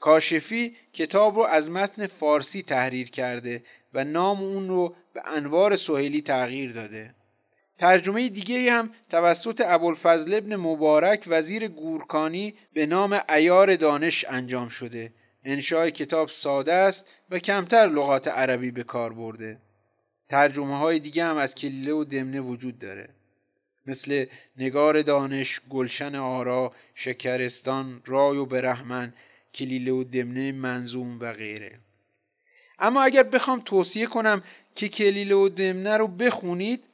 کاشفی کتاب رو از متن فارسی تحریر کرده و نام اون رو به انوار سهیلی تغییر داده. ترجمه دیگه هم توسط ابوالفضل ابن مبارک وزیر گورکانی به نام ایار دانش انجام شده. انشای کتاب ساده است و کمتر لغات عربی به کار برده. ترجمه های دیگه هم از کلیله و دمنه وجود داره. مثل نگار دانش، گلشن آرا، شکرستان، رای و برحمن، کلیله و دمنه منظوم و غیره. اما اگر بخوام توصیه کنم که کلیله و دمنه رو بخونید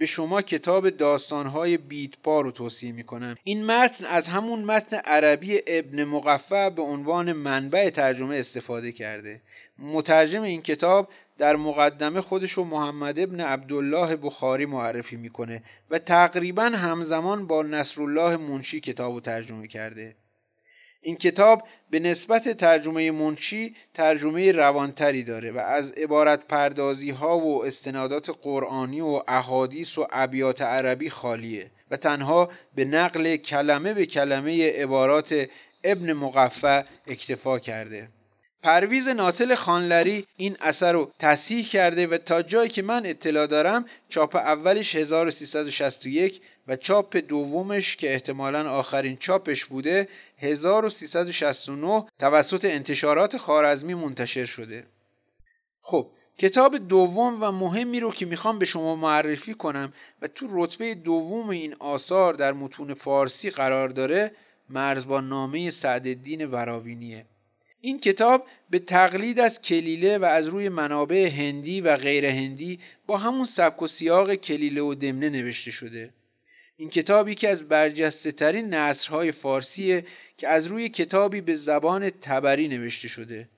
به شما کتاب داستانهای بیتپا رو توصیه می‌کنم. این متن از همون متن عربی ابن مقفع به عنوان منبع ترجمه استفاده کرده. مترجم این کتاب در مقدمه خودش رو محمد ابن عبدالله بخاری معرفی می‌کنه و تقریبا همزمان با نصرالله منشی کتاب رو ترجمه کرده. این کتاب به نسبت ترجمه منشی ترجمه روانتری داره و از عبارت پردازی ها و استنادات قرآنی و احادیث و ابیات عربی خالیه و تنها به نقل کلمه به کلمه عبارات ابن مقفع اکتفا کرده. پرویز ناتل خانلری این اثر رو تصحیح کرده و تا جایی که من اطلاع دارم چاپ اولش 1361 و چاپ دومش که احتمالا آخرین چاپش بوده 1369 توسط انتشارات خارزمی منتشر شده. خب کتاب دوم و مهمی رو که می‌خوام به شما معرفی کنم و تو رتبه دوم این آثار در متون فارسی قرار داره مرزبان نامه سعدالدین وراوینیه. این کتاب به تقلید از کلیله و از روی منابع هندی و غیر هندی با همون سبک و سیاق کلیله و دمنه نوشته شده. این کتاب یکی از برجسته ترین نصرهای فارسیه که از روی کتابی به زبان تبری نوشته شده.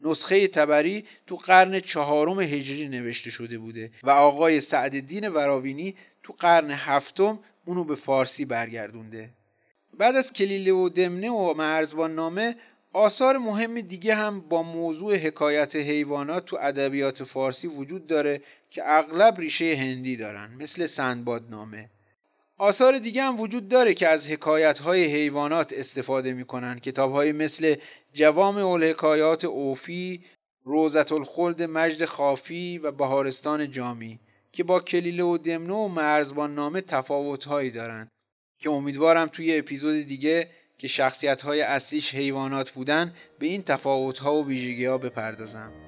نسخه تبری تو قرن چهارم هجری نوشته شده بوده و آقای سعدالدین وراوینی تو قرن هفتم اونو به فارسی برگردونده. بعد از کلیله و دمنه و مرزبان نامه آثار مهم دیگه هم با موضوع حکایت حیوانات تو ادبیات فارسی وجود داره که اغلب ریشه هندی دارن مثل سندبادنامه. آثار دیگه هم وجود داره که از حکایت های حیوانات استفاده می‌کنن. کتاب های مثل جوام الحکایات اوفی روزت الخلد مجد خافی و بهارستان جامی که با کلیله و دمنو و مرزبان نامه تفاوت هایی دارن که امیدوارم توی اپیزود دیگه که شخصیت های اصلیش حیوانات بودن به این تفاوت ها و ویژگی ها بپردازم.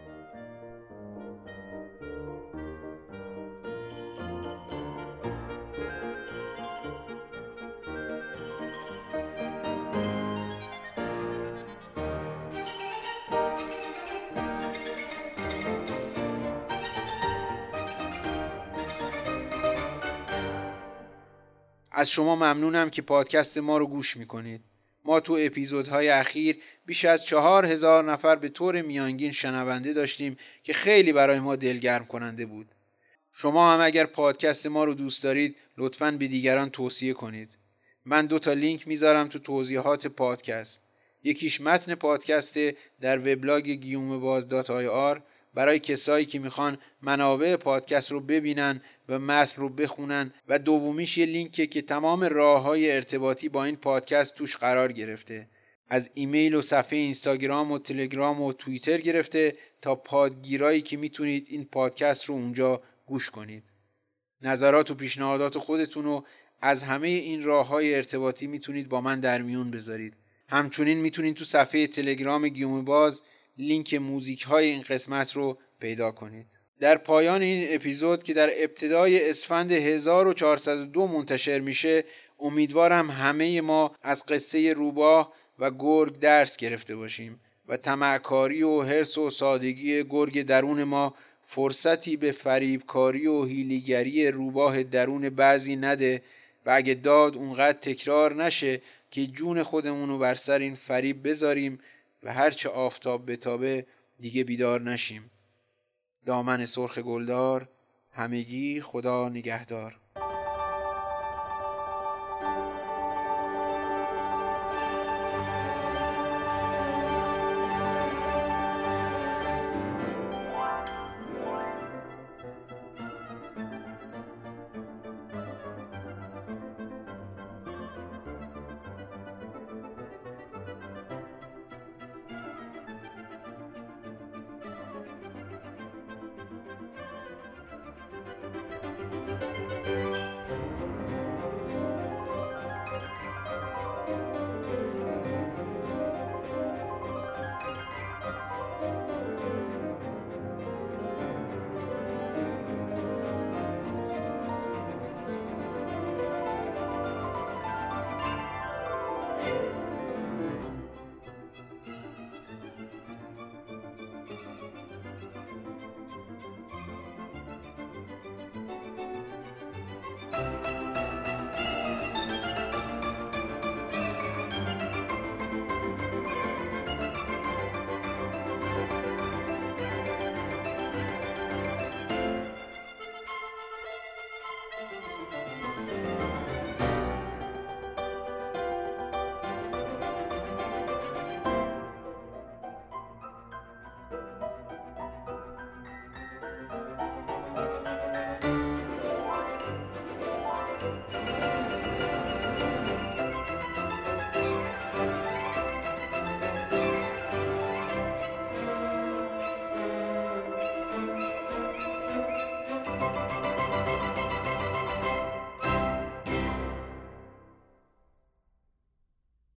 از شما ممنونم که پادکست ما رو گوش می‌کنید. ما تو اپیزودهای اخیر بیش از چهار هزار نفر به طور میانگین شنونده داشتیم که خیلی برای ما دلگرم کننده بود. شما هم اگر پادکست ما رو دوست دارید لطفا به دیگران توصیه کنید. من دو تا لینک می‌ذارم تو توضیحات پادکست. یکیش متن پادکست در وبلاگ گیومه باز dot IR برای کسایی که می‌خوان منابع پادکست رو ببینن و متن رو بخونن. و دومیش یه لینکه که تمام راه های ارتباطی با این پادکست توش قرار گرفته. از ایمیل و صفحه اینستاگرام و تلگرام و توییتر گرفته تا پادگیرایی که می‌تونید این پادکست رو اونجا گوش کنید. نظرات و پیشنهادات خودتون رو از همه این راه های ارتباطی می‌تونید با من در میون بذارید. همچنین می‌تونید تو صفحه تلگرام گیوم باز لینک موزیک های این قسمت رو پیدا کنید. در پایان این اپیزود که در ابتدای اسفند 1402 منتشر میشه امیدوارم همه ما از قصه روباه و گرگ درس گرفته باشیم و تمعکاری و حرس و سادگی گرگ درون ما فرصتی به فریبکاری و هیلیگری روباه درون بعضی نده و اگه داد اونقدر تکرار نشه که جون خودمونو بر سر این فریب بذاریم و هرچه آفتاب بتابه دیگه بیدار نشیم. دامن سرخ گلدار همگی خدا نگهدار. Thank you.